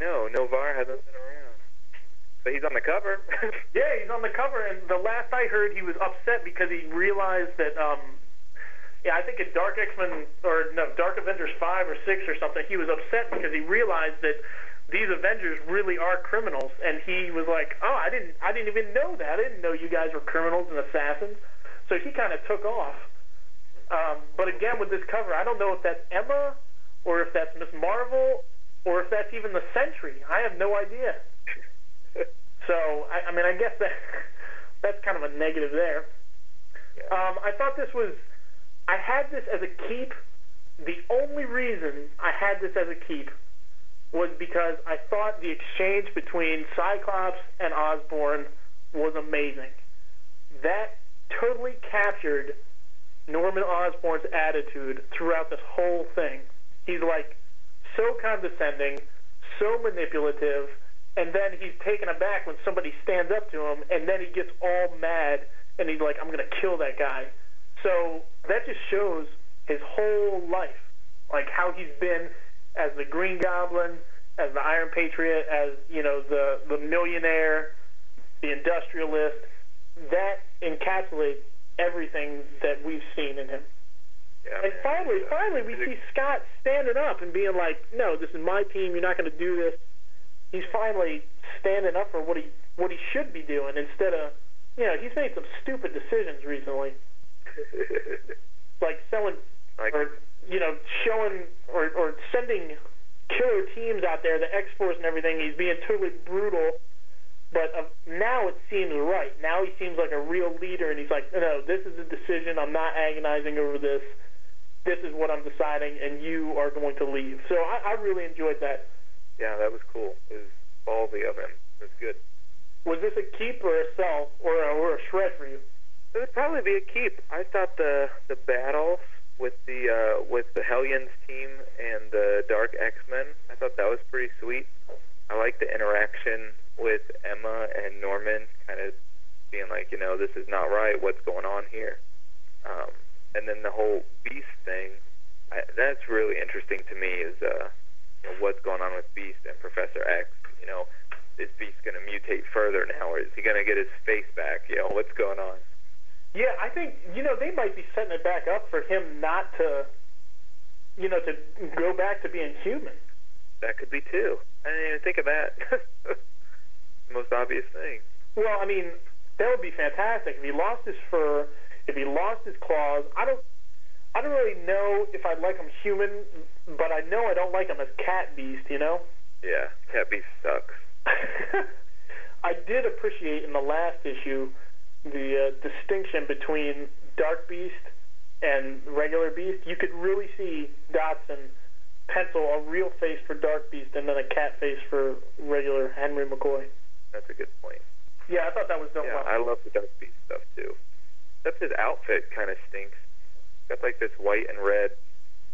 No, Noh-Varr hasn't been around. But he's on the cover. Yeah, he's on the cover, and the last I heard, he was upset because he realized that, um, yeah, I think in Dark X Men or no, Dark Avengers five or six or something, he was upset because he realized that these Avengers really are criminals, and he was like, oh, I didn't, I didn't even know that. I didn't know you guys were criminals and assassins. So he kind of took off. Um, but again, with this cover, I don't know if that's Emma or if that's Miss Marvel or if that's even the Sentry. I have no idea. so I, I mean, I guess that that's kind of a negative there. Yeah. Um, I thought this was. I had this as a keep. The only reason I had this as a keep was because I thought the exchange between Cyclops and Osborn was amazing. That totally captured Norman Osborn's attitude throughout this whole thing. He's like so condescending, so manipulative, and then he's taken aback when somebody stands up to him, and then he gets all mad and he's like, I'm going to kill that guy. So that just shows his whole life, like how he's been as the Green Goblin, as the Iron Patriot, as you know the the millionaire, the industrialist. That encapsulates everything that we've seen in him. Yeah, And man. finally, Yeah. finally, we see Scott standing up and being like, "No, this is my team. You're not going to do this." He's finally standing up for what he what he should be doing instead of, you know, he's made some stupid decisions recently, like selling like, or you know, showing or or sending killer teams out there, the X Force and everything. He's being totally brutal. But uh, now it seems right. Now he seems like a real leader, and he's like, no, this is a decision. I'm not agonizing over this. This is what I'm deciding, and you are going to leave. So I, I really enjoyed that. yeah, that was cool. It was ballsy of him. It was good. Was this a keep or a sell or a, or a shred for you? It would probably be a keep. I thought the the battles with the uh, with the Hellions team and the Dark X Men, I thought that was pretty sweet. I like the interaction with Emma and Norman, kind of being like, you know, this is not right. What's going on here? Um, and then the whole Beast thing. I, that's really interesting to me. Is uh, you know, what's going on with Beast and Professor X? You know, is Beast going to mutate further now, or is he going to get his face back? You know, what's going on? Yeah, I think you know they might be setting it back up for him not to, you know, to go back to being human. That could be too. I didn't even think of that. Most obvious thing. Well, I mean, that would be fantastic if he lost his fur, if he lost his claws. I don't, I don't really know if I'd like him human, but I know I don't like him as cat beast. You know. Yeah, Cat Beast sucks. I did appreciate in the last issue the uh, distinction between Dark Beast and regular Beast. You could really see Dodson pencil a real face for Dark Beast and then a cat face for regular Henry McCoy. That's a good point. Yeah, I thought that was done Yeah, well. I love the Dark Beast stuff too. Except his outfit kind of stinks. Got like this white and red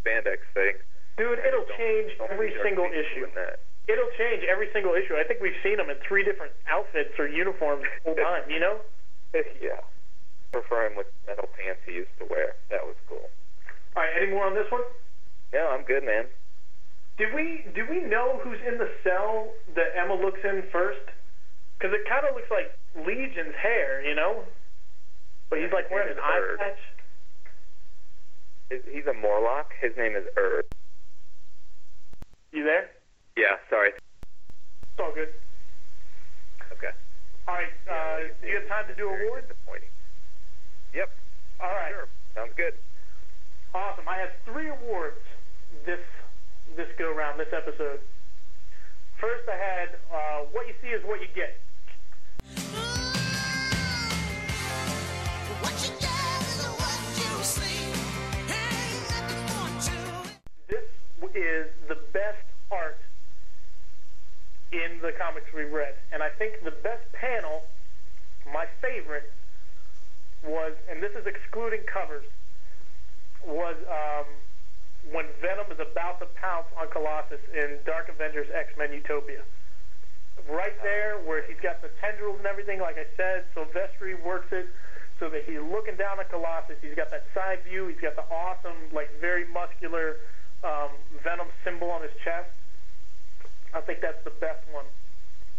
spandex thing. Dude, I it'll don't- change don't every single issue. That. It'll change every single issue. I think we've seen him in three different outfits or uniforms the whole time, you know? Yeah. Prefer him with metal pants he used to wear. That was cool. All right, any more on this one? Yeah, I'm good, man. Did we do we know who's in the cell that Emma looks in first? Because it kind of looks like Legion's hair, you know? But he's like wearing an eye patch. He's- He's a Morlock. His name is Erd. You there? Yeah, sorry. It's all good. Okay. All right, uh, do you have time to do awards? Disappointing. Yep. All right, Sure. Sounds good. awesome. I have three awards this this go round, this episode. First, I had uh, what you see is what you get. What you get is what you see. Ain't nothing more to it. This is the best art in the comics we've read. And I think the best panel, my favorite, was, and this is excluding covers, was um, when Venom is about to pounce on Colossus in Dark Avengers X-Men Utopia. Right there, where he's got the tendrils and everything, like I said, Silvestri works it so that he's looking down at Colossus. He's got that side view. He's got the awesome, like very muscular um, Venom symbol on his chest. I think that's the best one.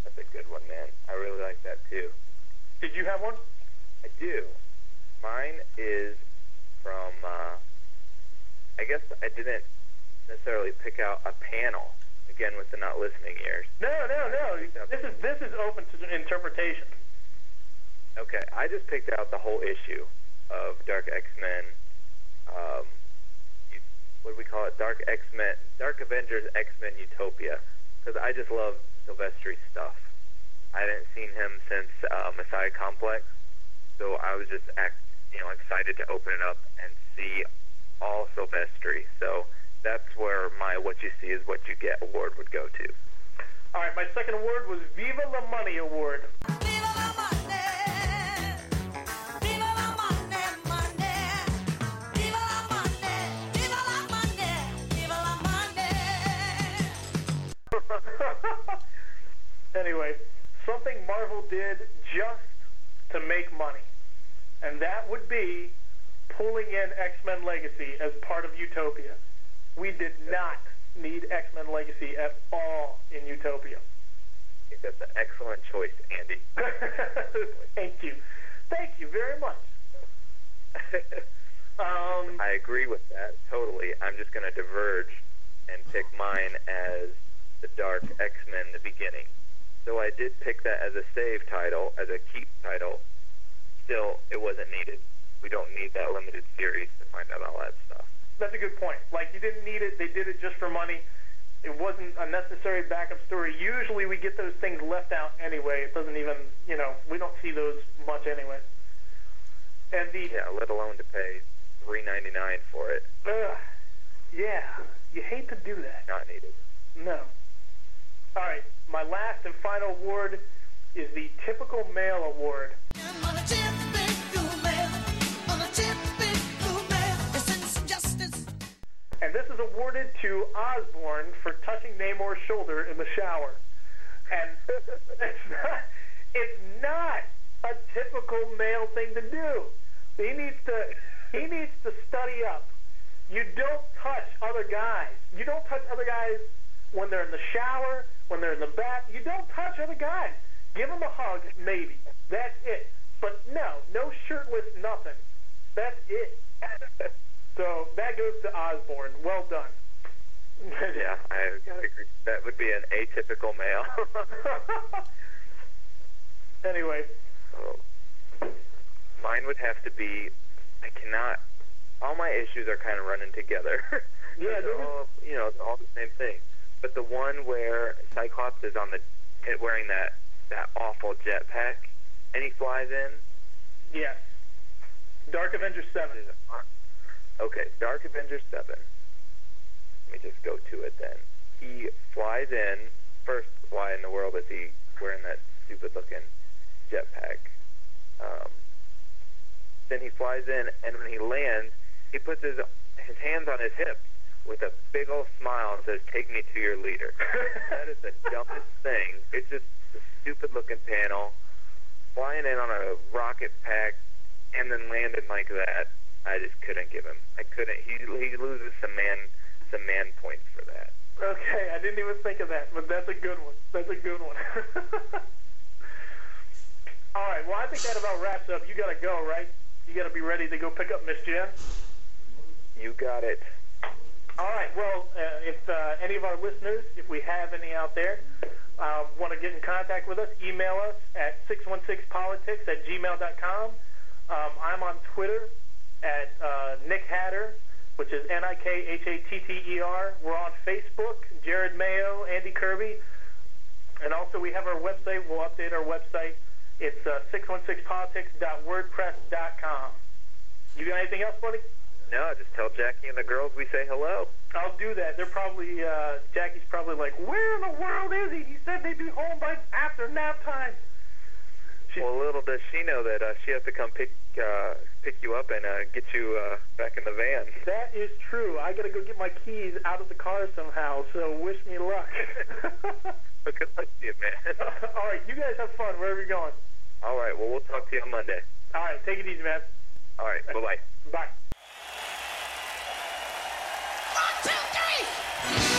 That's a good one, man. I really like that too. Did you have one? I do. Mine is from. Uh, I guess I didn't necessarily pick out a panel. Again, with the not listening ears. No, no, no. This is this is open to interpretation. Okay, I just picked out the whole issue of Dark X Men, um, what do we call it? Dark X Men, Dark Avengers X Men Utopia, because I just love Silvestri stuff. I hadn't seen him since uh, Messiah Complex, so I was just act, you know excited to open it up and see all Silvestri. So that's where my "What You See Is What You Get" award would go to. All right, my second award was Viva la Money Award. Viva la money. anyway, something Marvel did just to make money, and that would be pulling in X-Men Legacy as part of Utopia. We did not need X-Men Legacy at all in Utopia. That's an excellent choice, Andy. Thank you. Thank you very much. Um, I agree with that totally. I'm just going to diverge and pick mine as the Dark X Men: The Beginning. So I did pick that as a save title, as a keep title. Still, it wasn't needed. We don't need that limited series to find out all that stuff. that's a good point. Like, you didn't need it. They did it just for money. It wasn't a necessary backup story. Usually we get those things left out anyway. It doesn't even, you know, we don't see those much anyway. And the, Yeah, let alone to pay three ninety nine for it. Ugh, yeah, you hate to do that. Not needed. No. All right, my last and final award is the Typical Male Award. I'm on a typical male. On a typical male. It's injustice. And this is awarded to Osborn for touching Namor's shoulder in the shower. And it's not, it's not a typical male thing to do. He needs to he needs to study up. You don't touch other guys. You don't touch other guys when they're in the shower, when they're in the bath. You don't touch other guys. Give them a hug, maybe. That's it. But no, no shirtless nothing. That's it. So that goes to Osborn. Well done. Yeah, I gotta agree. That would be an atypical male. anyway, So, mine would have to be. I cannot. All my issues are kind of running together. Yeah, they're there was- all you know, they're all the same thing. But the one where Cyclops is on the wearing that that awful jetpack, and he flies in. yes. Dark Avenger 7. Okay, Dark Avenger seven. Let me just go to it then. He flies in. First, why in the world is he wearing that stupid-looking jetpack? Um, then he flies in, and when he lands, he puts his his hands on his hips with a big old smile and says, "Take me to your leader." that is the dumbest thing. It's just a stupid-looking panel, flying in on a rocket pack, and then landing like that. I just couldn't give him. I couldn't. He he loses some man some man points for that. Okay, I didn't even think of that, but that's a good one. That's a good one. All right, well, I think that about wraps up. You got to go, right? You got to be ready to go pick up Miss Jen. You got it. All right. Well, uh, if uh, any of our listeners, if we have any out there, uh, want to get in contact with us, email us at 616politics at gmail.com. Um, I'm on Twitter at uh, Nick Hatter, which is N-I-K-H-A-T-T-E-R. We're on Facebook, Jared Mayo, Andy Kirby. And also we have our website. We'll update our website. It's uh, 616politics.wordpress.com. You got anything else, buddy? No, just tell Jackie and the girls we say hello. I'll do that. They're probably uh, Jackie's probably like, where in the world is he? He said they'd be home by after nap time. She, Well, little does she know that uh, she has to come pick uh, pick you up and uh, get you uh, back in the van. that is true. I gotta go get my keys out of the car somehow. So wish me luck. But good luck to you, man. All right, you guys have fun wherever you're going. All right. Well, we'll talk to you on Monday. All right, take it easy, man. All right. Bye bye. Bye. One, two, three!